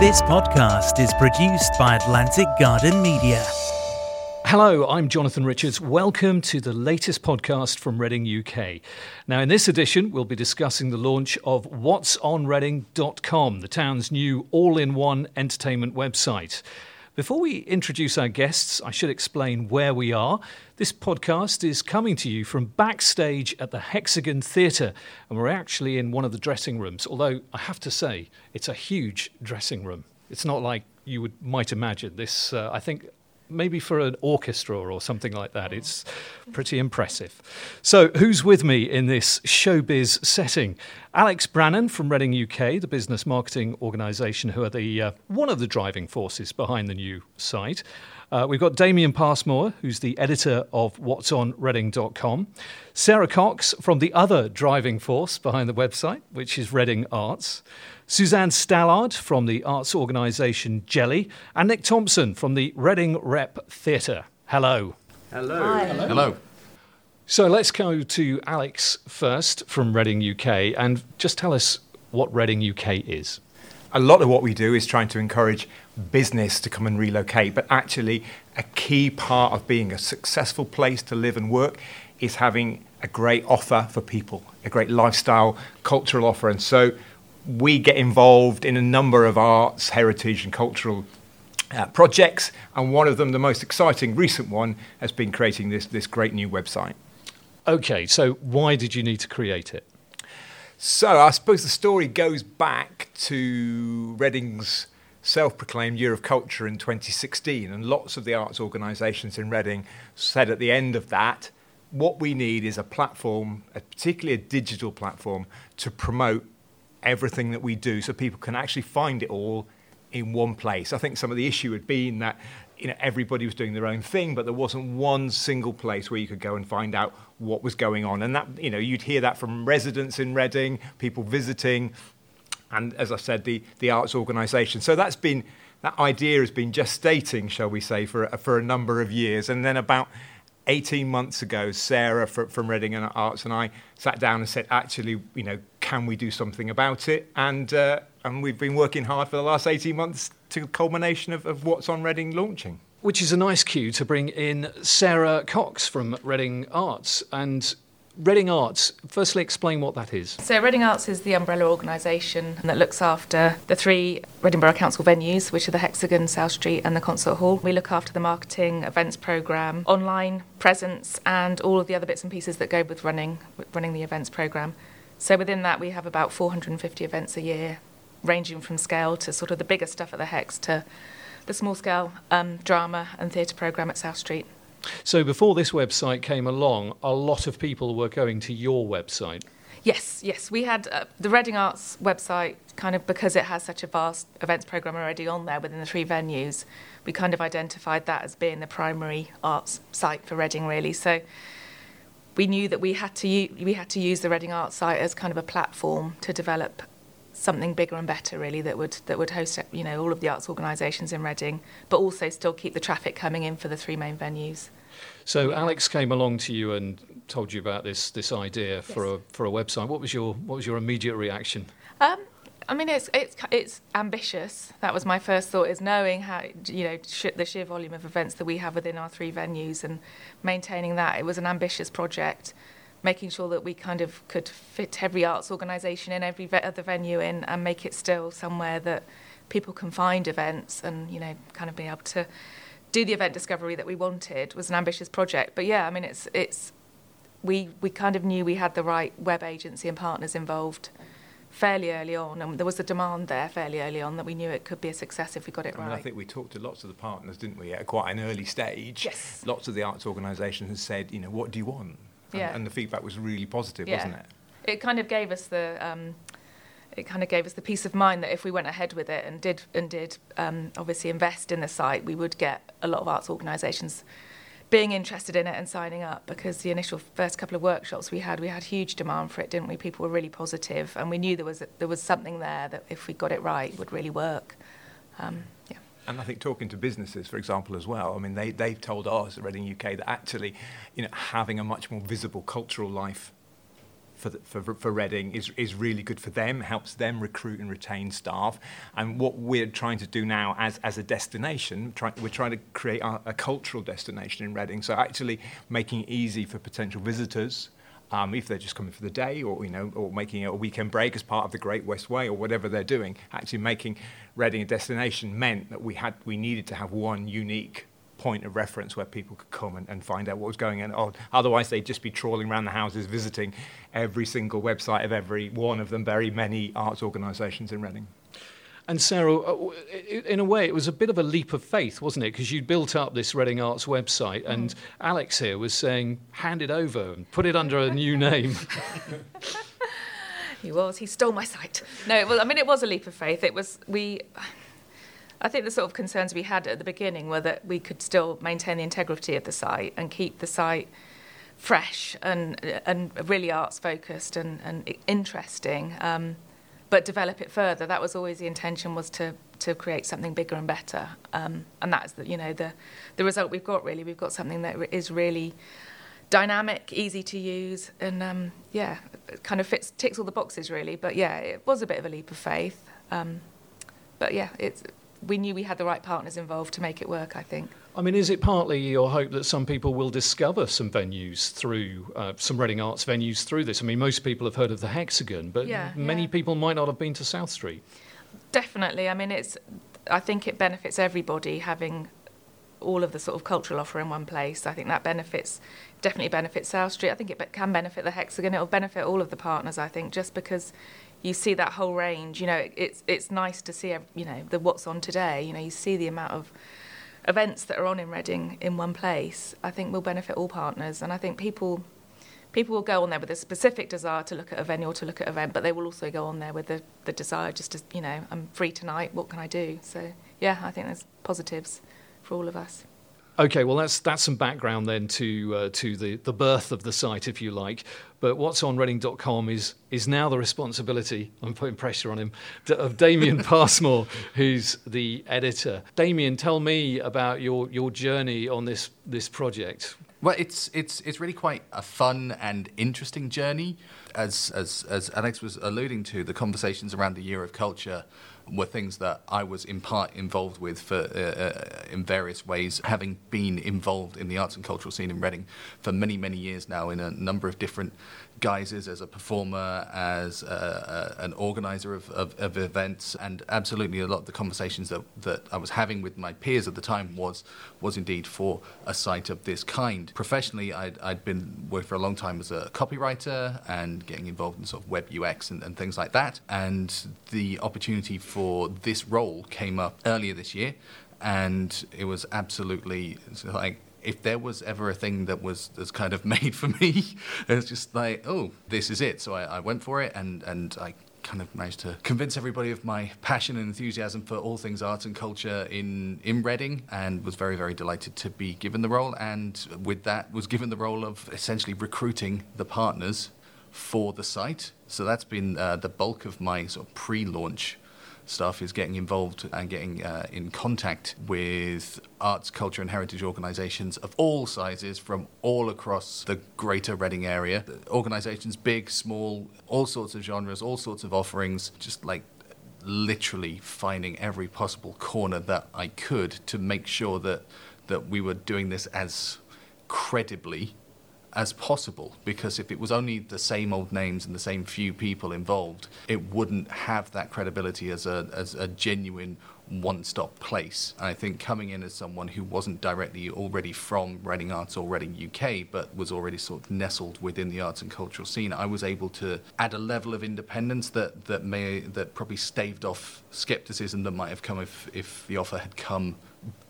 This podcast is produced by Atlantic Garden Media. Hello, I'm Jonathan Richards. Welcome to the latest podcast from Reading UK. Now, in this edition, we'll be discussing the launch of whatsonreading.com, the town's new all in one entertainment website. Before we introduce our guests, I should explain where we are. This podcast is coming to you from backstage at the Hexagon Theatre, and we're actually in one of the dressing rooms. Although I have to say, it's a huge dressing room. It's not like you would might imagine. This, uh, I think, maybe for an orchestra or something like that. It's pretty impressive. So, who's with me in this showbiz setting? Alex Brannan from Reading UK, the business marketing organisation, who are the uh, one of the driving forces behind the new site. Uh, we've got Damien Passmore, who's the editor of whatsonreading.com. Sarah Cox from the other driving force behind the website, which is Reading Arts. Suzanne Stallard from the arts organisation Jelly, and Nick Thompson from the Reading Rep Theatre. Hello. Hello. Hi. Hello. Hello. So let's go to Alex first from Reading UK and just tell us what Reading UK is. A lot of what we do is trying to encourage business to come and relocate, but actually, a key part of being a successful place to live and work is having a great offer for people, a great lifestyle, cultural offer. And so, we get involved in a number of arts, heritage, and cultural uh, projects. And one of them, the most exciting recent one, has been creating this, this great new website. Okay, so why did you need to create it? So I suppose the story goes back to Reading's self-proclaimed Year of Culture in 2016, and lots of the arts organisations in Reading said at the end of that, what we need is a platform, a, particularly a digital platform, to promote everything that we do, so people can actually find it all in one place. I think some of the issue had been that you know everybody was doing their own thing, but there wasn't one single place where you could go and find out what was going on. And that you know you'd hear that from residents in Reading, people visiting, and as I said, the the arts organisation. So that's been that idea has been gestating, shall we say, for for a number of years, and then about. 18 months ago, Sarah from, from Reading and Arts and I sat down and said, actually, you know, can we do something about it? And, uh, and we've been working hard for the last 18 months to culmination of, of what's on Reading launching. Which is a nice cue to bring in Sarah Cox from Reading Arts. And Reading Arts, firstly, explain what that is. So, Reading Arts is the umbrella organisation that looks after the three Reading Borough Council venues, which are the Hexagon, South Street, and the Concert Hall. We look after the marketing, events programme, online presence, and all of the other bits and pieces that go with running running the events programme. So, within that, we have about 450 events a year, ranging from scale to sort of the bigger stuff at the Hex to the small scale um, drama and theatre programme at South Street. So, before this website came along, a lot of people were going to your website. Yes, yes. We had uh, the Reading Arts website, kind of because it has such a vast events programme already on there within the three venues. We kind of identified that as being the primary arts site for Reading, really. So we knew that we had to u- we had to use the Reading Arts site as kind of a platform to develop something bigger and better, really, that would that would host you know all of the arts organisations in Reading, but also still keep the traffic coming in for the three main venues. So Alex came along to you and told you about this this idea for a for a website. What was your what was your immediate reaction? Um, I mean, it's it's it's ambitious. That was my first thought: is knowing how you know sh- the sheer volume of events that we have within our three venues and maintaining that. It was an ambitious project, making sure that we kind of could fit every arts organisation in, every ve- other venue in, and make it still somewhere that people can find events and you know kind of be able to do the event discovery that we wanted. Was an ambitious project, but yeah, I mean, it's it's we we kind of knew we had the right web agency and partners involved fairly early on, and there was a demand there fairly early on that we knew it could be a success if we got it I mean, right. I think we talked to lots of the partners, didn't we, at quite an early stage. Yes. Lots of the arts organisations said, you know, what do you want? And, Yeah. and the feedback was really positive, Yeah. wasn't it? it kind of gave us the um, it kind of gave us the peace of mind that if we went ahead with it and did and did um, obviously invest in the site, we would get a lot of arts organisations being interested in it and signing up because the initial first couple of workshops we had, we had huge demand for it, didn't we? People were really positive, and we knew there was there was something there that if we got it right would really work. Um. And I think talking to businesses, for example, as well, I mean, they, they've told us at Reading UK that actually, you know, having a much more visible cultural life for, the, for, for Reading is, is really good for them, helps them recruit and retain staff. And what we're trying to do now as, as a destination, try, we're trying to create a, a cultural destination in Reading. So actually making it easy for potential visitors um, if they're just coming for the day or you know or making a weekend break as part of the Great West Way or whatever they're doing actually making Reading a destination meant that we had we needed to have one unique point of reference where people could come and, and find out what was going on. Otherwise, they'd just be trawling around the houses, visiting every single website of every one of them, very many arts organisations in Reading. And Sarah, uh, in a way, it was a bit of a leap of faith, wasn't it? Because you'd built up this Reading Arts website, and mm. Alex here was saying, hand it over and put it under a new name. he was. He stole my site. No, well, I mean, it was a leap of faith. It was, we. I think the sort of concerns we had at the beginning were that we could still maintain the integrity of the site and keep the site fresh and and really arts focused and, and interesting, um, but develop it further. That was always the intention was to to create something bigger and better, um, and that's the you know the the result we've got. Really, we've got something that is really dynamic, easy to use, and um, yeah, kind of fits ticks all the boxes really. But yeah, it was a bit of a leap of faith. Um, but yeah, it's we knew we had the right partners involved to make it work, I think. I mean, is it partly your hope that some people will discover some venues through, uh, some Reading Arts venues through this? I mean, most people have heard of the Hexagon, but yeah, many yeah. people might not have been to South Street. Definitely. I mean, it's, I think it benefits everybody having all of the sort of cultural offer in one place. I think that benefits, definitely benefits South Street. I think it can benefit the Hexagon. It'll benefit all of the partners, I think, just because you see that whole range. You know, it's it's nice to see you know the what's on today. You know, you see the amount of events that are on in Reading in one place. I think will benefit all partners, and I think people people will go on there with a specific desire to look at a venue or to look at an event, but they will also go on there with the, the desire just to you know I'm free tonight. What can I do? So yeah, I think there's positives for all of us. Okay, well that's that's some background then to uh, to the, the birth of the site, if you like. But what's on Reading.com is is now the responsibility. I'm putting pressure on him of Damien Passmore, who's the editor. Damien, tell me about your your journey on this this project. Well, it's it's it's really quite a fun and interesting journey. As as as Alex was alluding to, the conversations around the year of culture were things that I was in part involved with for uh, uh, in various ways, having been involved in the arts and cultural scene in Reading for many many years now in a number of different guises as a performer, as a, a, an organizer of, of, of, events, and absolutely a lot of the conversations that, that I was having with my peers at the time was was indeed for a site of this kind. Professionally, I'd, I'd been working for a long time as a copywriter and getting involved in sort of web UX and, and things like that. And the opportunity for this role came up earlier this year, and it was absolutely like if there was ever a thing that was that's kind of made for me, it was just like, oh, this is it. So I, I went for it, and and I kind of managed to convince everybody of my passion and enthusiasm for all things art and culture in in Reading, and was very very delighted to be given the role. And with that, was given the role of essentially recruiting the partners for the site. So that's been uh, the bulk of my sort of pre-launch stuff is getting involved and getting uh, in contact with arts, culture, and heritage organisations of all sizes from all across the greater Reading area. Organisations big, small, all sorts of genres, all sorts of offerings, just like literally finding every possible corner that I could to make sure that that we were doing this as credibly as possible because if it was only the same old names and the same few people involved, it wouldn't have that credibility as a, as a genuine one stop place. And I think coming in as someone who wasn't directly already from Reading Arts or Reading UK, but was already sort of nestled within the arts and cultural scene, I was able to add a level of independence that, that may that probably staved off skepticism that might have come if, if the offer had come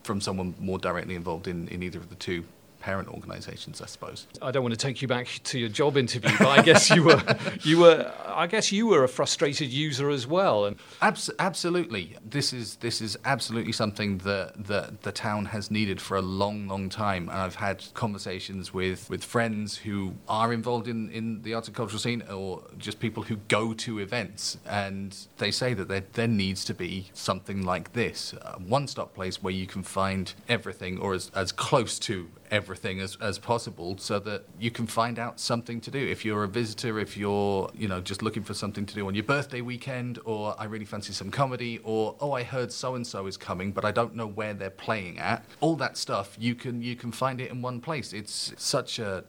from someone more directly involved in, in either of the two parent organisations, I suppose. I don't want to take you back to your job interview, but I guess you were, you were, I guess you were a frustrated user as well. And Abs- absolutely, this is this is absolutely something that that the town has needed for a long, long time. And I've had conversations with with friends who are involved in in the arts and cultural scene, or just people who go to events, and they say that there there needs to be something like this, a one-stop place where you can find everything, or as as close to everything as, as possible so that you can find out something to do. If you're a visitor, if you're, you know, just looking for something to do on your birthday weekend, or I really fancy some comedy, or oh, I heard so and so is coming, but I don't know where they're playing at. All that stuff you can you can find it in one place. It's such a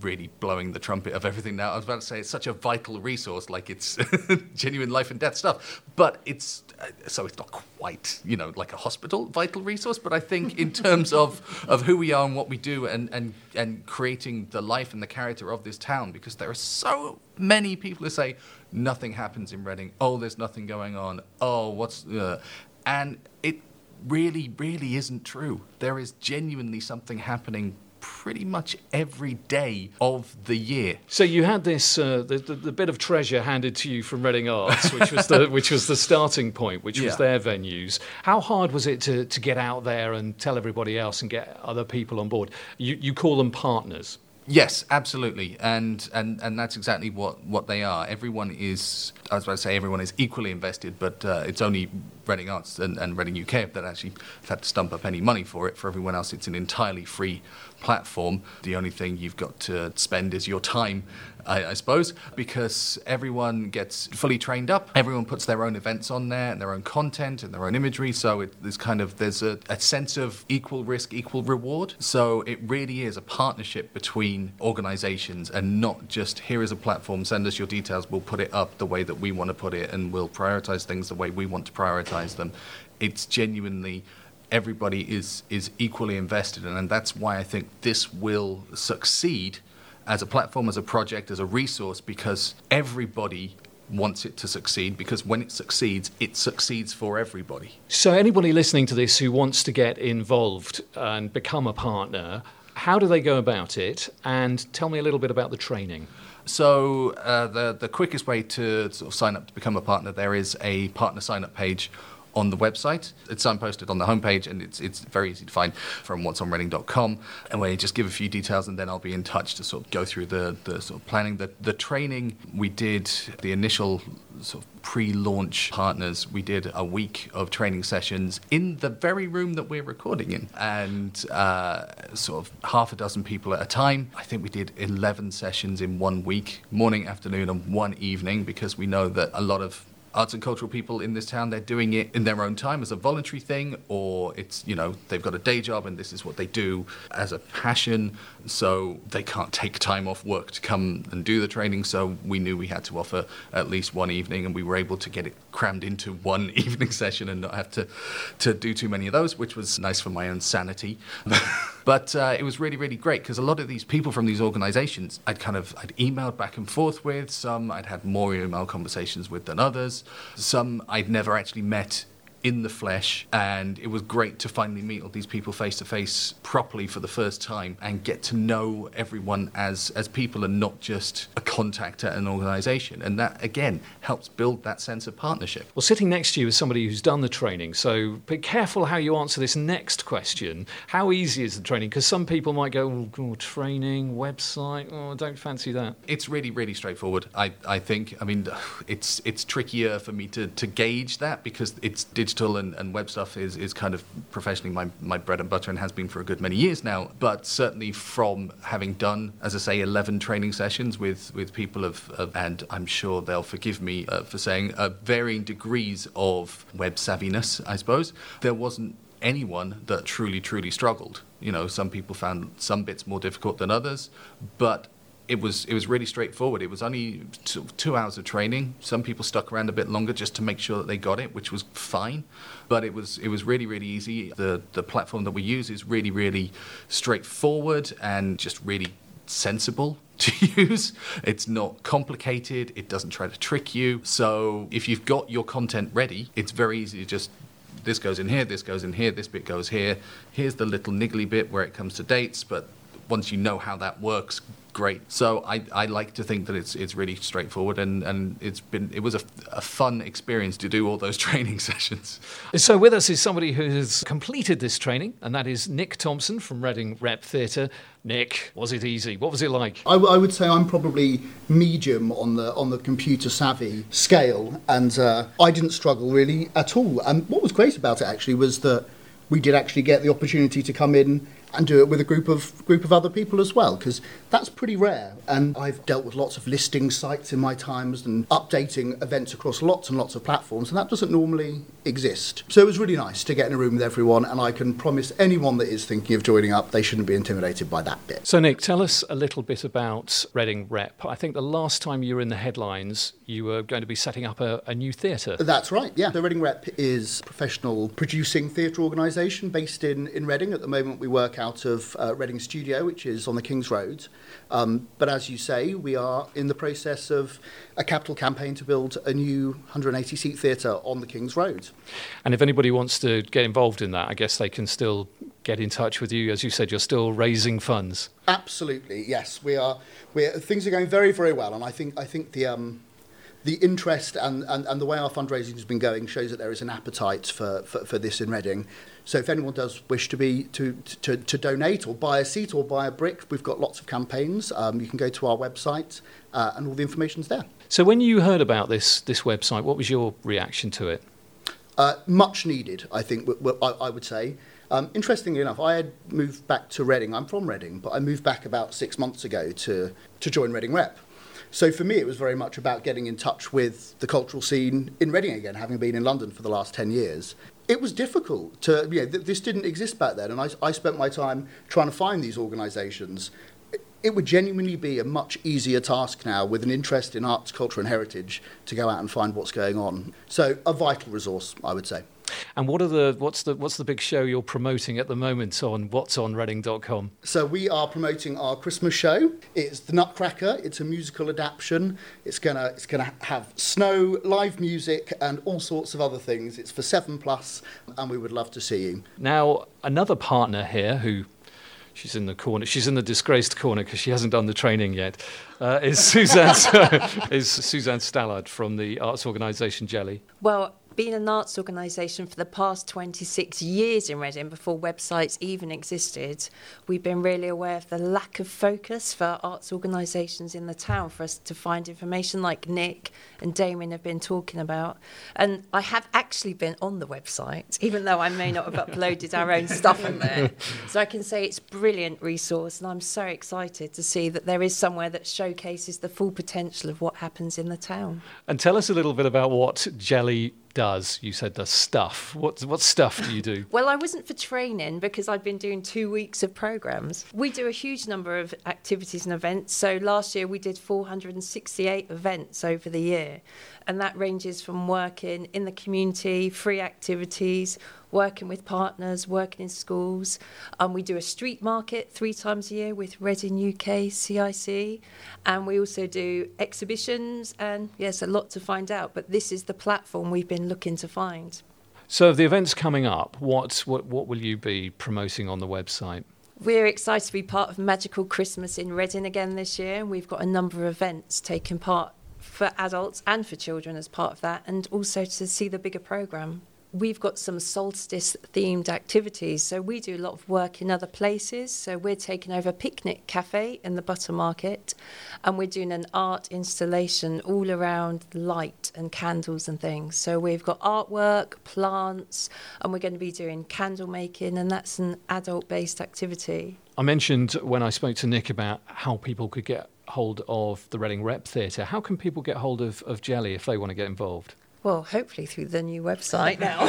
really blowing the trumpet of everything now. I was about to say it's such a vital resource, like it's genuine life and death stuff, but it's uh, so it's not quite you know like a hospital vital resource, but I think in terms of of who we are and what we do and and and creating the life and the character of this town, because there are so many people who say nothing happens in Reading. Oh, there's nothing going on. Oh, what's uh, and it really, really isn't true. There is genuinely something happening pretty much every day of the year. So you had this uh, the, the, the, bit of treasure handed to you from Reading Arts, which was the which was the starting point, which was their venues. How hard was it to, to get out there and tell everybody else and get other people on board? You you call them partners. Yes, absolutely, and and and that's exactly what what they are. Everyone is, I was about to say, everyone is equally invested, but uh, it's only Reading Arts and, and Reading UK that actually have had to stump up any money for it. For everyone else, it's an entirely free platform. The only thing you've got to spend is your time I, suppose, because everyone gets fully trained up. Everyone puts their own events on there and their own content and their own imagery. So it, there's kind of there's a, a sense of equal risk, equal reward. So it really is a partnership between organisations and not just here is a platform, send us your details, we'll put it up the way that we want to put it, and we'll prioritise things the way we want to prioritise them. It's genuinely everybody is is equally invested in, and that's why I think this will succeed as a platform, as a project, as a resource, because everybody wants it to succeed because when it succeeds, it succeeds for everybody. So, anybody listening to this who wants to get involved and become a partner, how do they go about it? And tell me a little bit about the training. So, uh, the, the quickest way to sort of sign up to become a partner, there is a partner sign up page on the website. It's signposted on the homepage and it's, it's very easy to find from what'sonreading.com. And where you just give a few details and then I'll be in touch to sort of go through the, the sort of planning. The, the training we did, the initial sort of pre-launch partners we did a week of training sessions in the very room that we're recording in and uh, sort of half a dozen people at a time i think we did 11 sessions in one week morning afternoon and one evening because we know that a lot of arts and cultural people in this town, they're doing it in their own time as a voluntary thing, or it's, you know, they've got a day job and this is what they do as a passion. So they can't take time off work to come and do the training. So we knew we had to offer at least one evening, and we were able to get it crammed into one evening session and not have to, to do too many of those, which was nice for my own sanity. but uh, it was really, really great because a lot of these people from these organizations I'd kind of I'd emailed back and forth with. Some I'd had more email conversations with than others. Some I'd never actually met in the flesh, and it was great to finally meet all these people face to face properly for the first time and get to know everyone as as people and not just a contact at an organisation. And that again helps build that sense of partnership. Well, sitting next to you is somebody who's done the training, so be careful how you answer this next question. How easy is the training? Because some people might go, oh, training, website, oh, I don't fancy that. It's really, really straightforward. I, I think. I mean, it's it's trickier for me to, to gauge that because it's digital digital and, and web stuff is, is kind of professionally my, my bread and butter and has been for a good many years now. But certainly from having done, as I say, 11 training sessions with, with people of, of and I'm sure they'll forgive me uh, for saying, uh, varying degrees of web savviness, I suppose, there wasn't anyone that truly, truly struggled. You know, some people found some bits more difficult than others, but it was it was really straightforward. It was only two, two, hours of training. Some people stuck around a bit longer just to make sure that they got it, which was fine. But it was it was really really easy. The the platform that we use is really really straightforward and just really sensible to use. It's not complicated. It doesn't try to trick you. So if you've got your content ready, it's very easy to just this goes in here, this goes in here, this bit goes here. Here's the little niggly bit where it comes to dates, but once you know how that works, great. So I, I like to think that it's it's really straightforward and, and it's been it was a, a fun experience to do all those training sessions. So with us is somebody who has completed this training, and that is Nick Thompson from Reading Rep Theatre. Nick, was it easy? What was it like? I, w- I would say I'm probably medium on the on the computer savvy scale, and uh, I didn't struggle really at all. And what was great about it actually was that we did actually get the opportunity to come in and do it with a group of group of other people as well because that's pretty rare. And I've dealt with lots of listing sites in my times and updating events across lots and lots of platforms and that doesn't normally exist so it was really nice to get in a room with everyone and I can promise anyone that is thinking of joining up they shouldn't be intimidated by that bit So, Nick, tell us a little bit about Reading Rep. I think the last time you were in the headlines, you were going to be setting up a, a new theatre. That's right, yeah. The Reading Rep is a professional producing theatre organisation based in, in Reading. At the moment, we work out of uh, Reading Studio, which is on the King's Road. Um, but as you say, we are in the process of a capital campaign to build a new 180 seat theatre on the King's Road. And if anybody wants to get involved in that, I guess they can still get in touch with you. As you said, you're still raising funds. Absolutely, yes. We are. We things are going very, very well, and I think I think the um, the interest and, and, and the way our fundraising has been going shows that there is an appetite for, for, for this in Reading. So if anyone does wish to be to, to, to donate or buy a seat or buy a brick, we've got lots of campaigns. Um, you can go to our website uh, and all the information's there. So, when you heard about this this website, what was your reaction to it? Uh, much needed, I think, w- w- I, I would say. Um, interestingly enough, I had moved back to Reading. I'm from Reading, but I moved back about six months ago to, to join Reading Rep. So for me, it was very much about getting in touch with the cultural scene in Reading again, having been in London for the last 10 years. It was difficult to, you know, th- this didn't exist back then, and I, I spent my time trying to find these organisations. It would genuinely be a much easier task now with an interest in arts, culture, and heritage to go out and find what's going on. So, a vital resource, I would say. And what are the what's the what's the big show you're promoting at the moment on what'sonreading.com? So we are promoting our Christmas show. It's the Nutcracker. It's a musical adaptation. It's gonna it's gonna have snow, live music, and all sorts of other things. It's for seven plus, and we would love to see you. Now, another partner here who she's in the corner, she's in the disgraced corner because she hasn't done the training yet, uh, is Suzanne is Suzanne Stallard from the arts organisation Jelly. Well, been an arts organisation for the past 26 years in Reading before websites even existed, we've been really aware of the lack of focus for arts organisations in the town for us to find information like Nick and Damien have been talking about. And I have actually been on the website, even though I may not have uploaded our own stuff on there. So I can say it's a brilliant resource and I'm so excited to see that there is somewhere that showcases the full potential of what happens in the town. And tell us a little bit about what Jelly does. You said the stuff. What what stuff do you do? Well, I wasn't for training because I'd been doing two weeks of programs. We do a huge number of activities and events. So last year we did 468 events over the year, and that ranges from working in the community, free activities, working with partners, working in schools. Um, we do a street market three times a year with Reading UK CIC, and we also do exhibitions. And yes, a lot to find out, but this is the platform we've been looking to find. So the events coming up, what what what will you be promoting on the website? We're excited to be part of Magical Christmas in Reading again this year. We've got a number of events taking part for adults and for children as part of that, and also to see the bigger programme. We've got some solstice themed activities, so we do a lot of work in other places. So we're taking over a picnic cafe in the Butter Market, and we're doing an art installation all around light and candles and things. So we've got artwork, plants, and we're going to be doing candle making, and that's an adult based activity. I mentioned when I spoke to Nick about how people could get hold of the Reading Rep Theatre. How can people get hold of, of Jelly if they want to get involved? Well, hopefully through the new website now.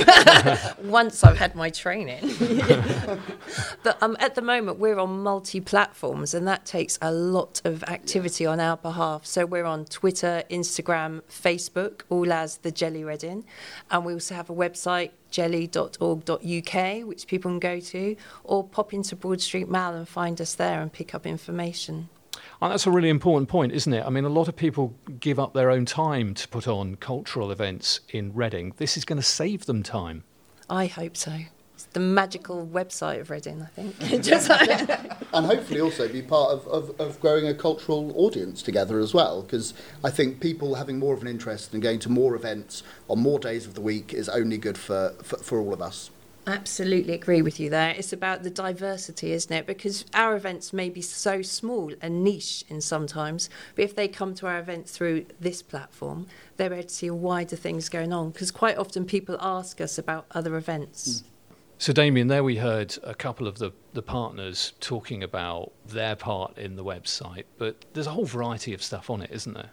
Once I've had my training. but um, at the moment, we're on multi platforms, and that takes a lot of activity on our behalf. So we're on Twitter, Instagram, Facebook, all as the Jelly Reading. And we also have a website, jelly.org.uk, which people can go to, or pop into Broad Street Mall and find us there and pick up information. Oh, that's a really important point, isn't it? I mean, a lot of people give up their own time to put on cultural events in Reading. This is going to save them time. I hope so. It's the magical website of Reading, I think. Just and hopefully also be part of, of, of growing a cultural audience together as well because I think people having more of an interest and going to more events on more days of the week is only good for, for, for all of us. Absolutely agree with you there. It's about the diversity, isn't it? Because our events may be so small and niche in sometimes, but if they come to our events through this platform, they're able to see wider things going on. Because quite often people ask us about other events. Hmm. So, Damien, there we heard a couple of the, the partners talking about their part in the website, but there's a whole variety of stuff on it, isn't there?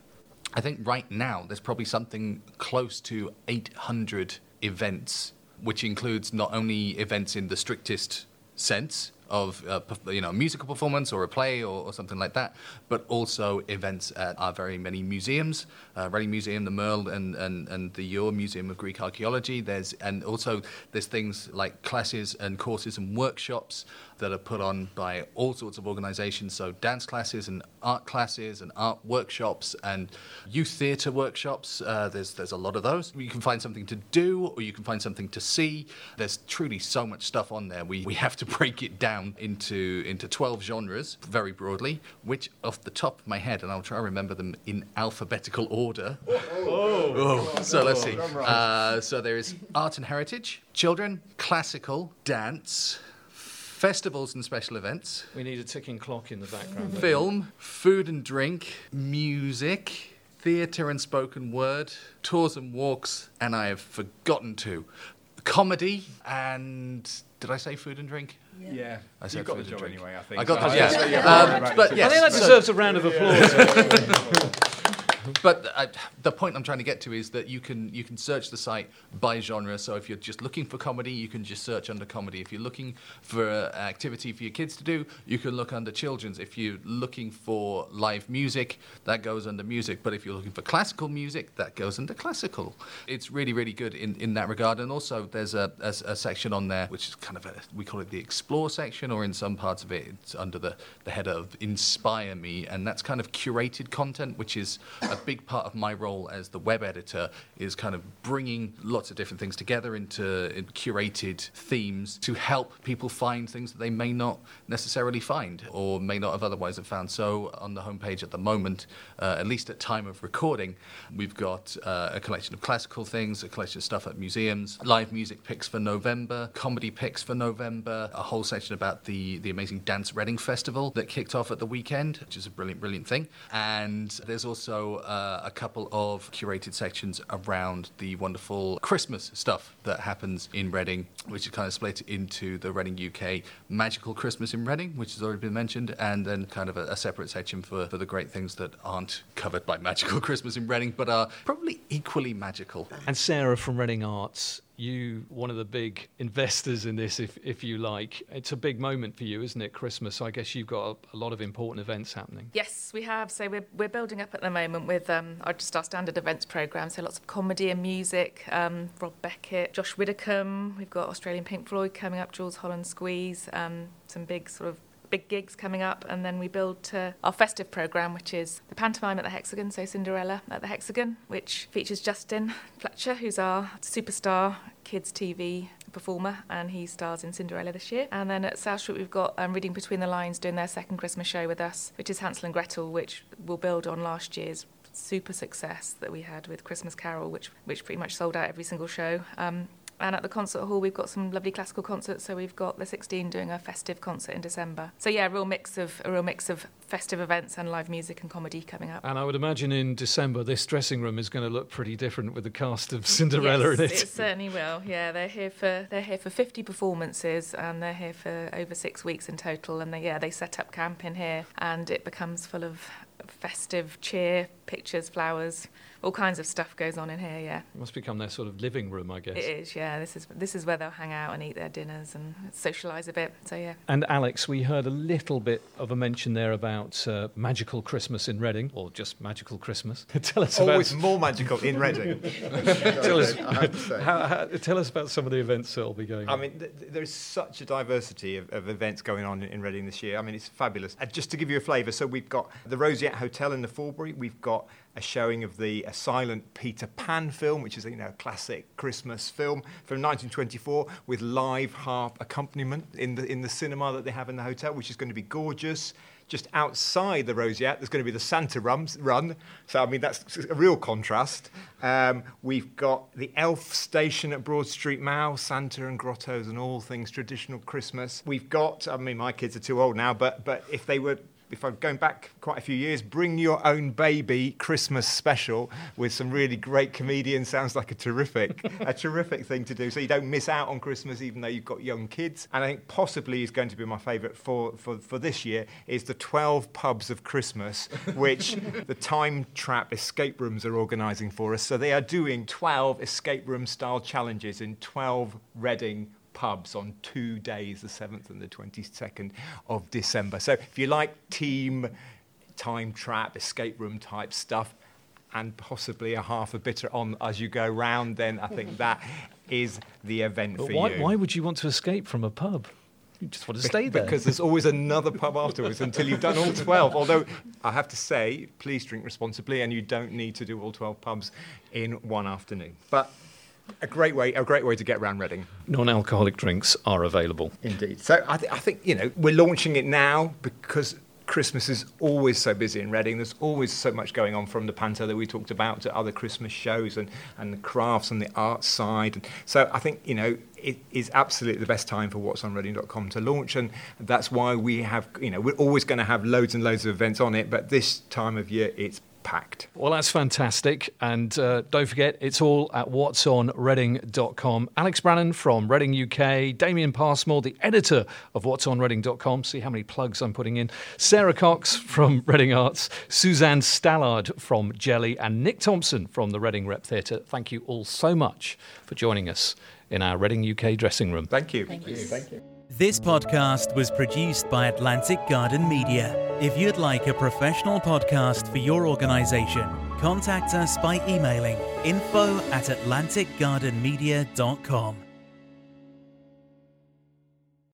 I think right now there's probably something close to 800 events, which includes not only events in the strictest sense, of uh, you know musical performance or a play or, or, something like that, but also events at our very many museums, uh, Reading Museum, the MERL and, and, and the Ure Museum of Greek Archaeology. There's and also there's things like classes and courses and workshops that are put on by all sorts of organisations. So dance classes and art classes and art workshops and youth theatre workshops. Uh, there's there's a lot of those. You can find something to do or you can find something to see. There's truly so much stuff on there. We we have to break it down into into 12 genres very broadly, which off the top of my head, and I'll try to remember them in alphabetical order. Oh, oh. so let's see. Uh, so there is art and heritage, children, classical, dance festivals and special events. We need a ticking clock in the background. Film, food and drink, music, theatre and spoken word, tours and walks, and I have forgotten to. Comedy and did I say food and drink? Yeah, yeah. I said you got the job anyway. I think. I got so the job. Yeah, um, but yes. I think that deserves a round of applause. but uh, the point I'm trying to get to is that you can you can search the site by genre. So if you're just looking for comedy, you can just search under comedy. If you're looking for an activity for your kids to do, you can look under children's. If you're looking for live music, that goes under music. But if you're looking for classical music, that goes under classical. It's really really good in, in that regard. And also there's a, a, a section on there which is kind of a, we call it the explore section, or in some parts of it it's under the the header of inspire me, and that's kind of curated content, which is a big part of my role as the web editor is kind of bringing lots of different things together into in curated themes to help people find things that they may not necessarily find or may not have otherwise have found. So on the homepage at the moment, uh, at least at time of recording, we've got uh, a collection of classical things, a collection of stuff at museums, live music picks for November, comedy picks for November, a whole section about the the amazing Dance Reading Festival that kicked off at the weekend, which is a brilliant, brilliant thing. And there's also uh, a couple of curated sections around the wonderful Christmas stuff that happens in Reading, which is kind of split into the Reading UK Magical Christmas in Reading, which has already been mentioned, and then kind of a, a separate section for, for the great things that aren't covered by Magical Christmas in Reading, but are probably equally magical. And Sarah from Reading Arts you one of the big investors in this if if you like. It's a big moment for you isn't it christmas? I guess you've got a, a lot of important events happening. Yes we have. So we're, we're building up at the moment with um, our, just our standard events program. So lots of comedy and music um, rob beckett josh widdicombe. We've got australian pink floyd coming up Jools Holland squeeze um, some big sort of big gigs coming up, and then we build to our festive programme, which is the pantomime at the Hexagon, so Cinderella at the Hexagon, which features Justin Fletcher, who's our superstar kids TV performer, and he stars in Cinderella this year. And then at South Street, we've got um, Reading Between the Lines doing their second Christmas show with us, which is Hansel and Gretel, which will build on last year's super success that we had with Christmas Carol, which which pretty much sold out every single show. Um, and at the concert hall, we've got some lovely classical concerts. So we've got the 16 doing a festive concert in December. So yeah, a real mix of a real mix of festive events and live music and comedy coming up. And I would imagine in December, this dressing room is going to look pretty different with the cast of Cinderella yes, in it. It certainly will. Yeah, they're here for they're here for 50 performances and they're here for over six weeks in total. And they, yeah, they set up camp in here and it becomes full of festive cheer, pictures, flowers all kinds of stuff goes on in here. Yeah, it must become their sort of living room, I guess. It is. Yeah, this is this is where they'll hang out and eat their dinners and socialise a bit. So yeah. And Alex, we heard a little bit of a mention there about uh, magical Christmas in Reading, or just magical Christmas. tell us about it. always about more magical in Reading. tell us, how, how, tell us about some of the events that will be going. I on. mean, th- there's such a diversity of, of, events going on in, in Reading this year. I mean, it's fabulous. And just to give you a flavour, so we've got the Roseate Hotel in the Forbury. We've got a showing of the silent Peter Pan film, which is you know a classic Christmas film from 1924 with live harp accompaniment in the in the cinema that they have in the hotel, which is going to be gorgeous. Just outside the Roseate, there's going to be the Santa run. So, I mean, that's a real contrast. Um, we've got the Elf Station at Broad Street Mall, Santa and grottos and all things traditional Christmas. We've got, I mean, my kids are too old now, but, but if they were if I'm going back quite a few years, Bring Your Own Baby Christmas special with some really great comedians. Sounds like a terrific, a terrific thing to do. So you don't miss out on Christmas, even though you've got young kids. And I think possibly is going to be my favourite for, for, for this year is the 12 pubs of Christmas, which the Time Trap escape rooms are organising for us. So they are doing 12 escape room style challenges in 12 Reading pubs on two days, the 7th and the 22nd of December. So if you like team, time trap, escape room type stuff, and possibly a half a bitter on as you go round, then I think that is the event But for why, you. why would you want to escape from a pub? You just want to stay there. Because there's always another pub afterwards until you've done all 12. Although I have to say, please drink responsibly and you don't need to do all 12 pubs in one afternoon. But a great way, a great way to get around Reading. non-alcoholic drinks are available. Indeed. So I, th- I think, you know, we're launching it now because Christmas is always so busy in Reading. There's always so much going on from the Panto that we talked about to other Christmas shows and, and the crafts and the art side. And so I think, you know, it is absolutely the best time for what'sonreading.com to launch. And that's why we have, you know, we're always going to have loads and loads of events on it. But this time of year, it's packed. Well, that's fantastic. And uh, don't forget, it's all at what'sonreading.com. Alex Brannan from Reading UK, Damien Passmore, the editor of what'sonreading.com. See how many plugs I'm putting in. Sarah Cox from Reading Arts, Suzanne Stallard from Jelly, and Nick Thompson from the Reading Rep Theatre. Thank you all so much for joining us in our Reading UK dressing room. Thank you. Thank you. Thank you. This podcast was produced by Atlantic Garden Media. If you'd like a professional podcast for your organisation, contact us by emailing info at atlanticgardenmedia.com.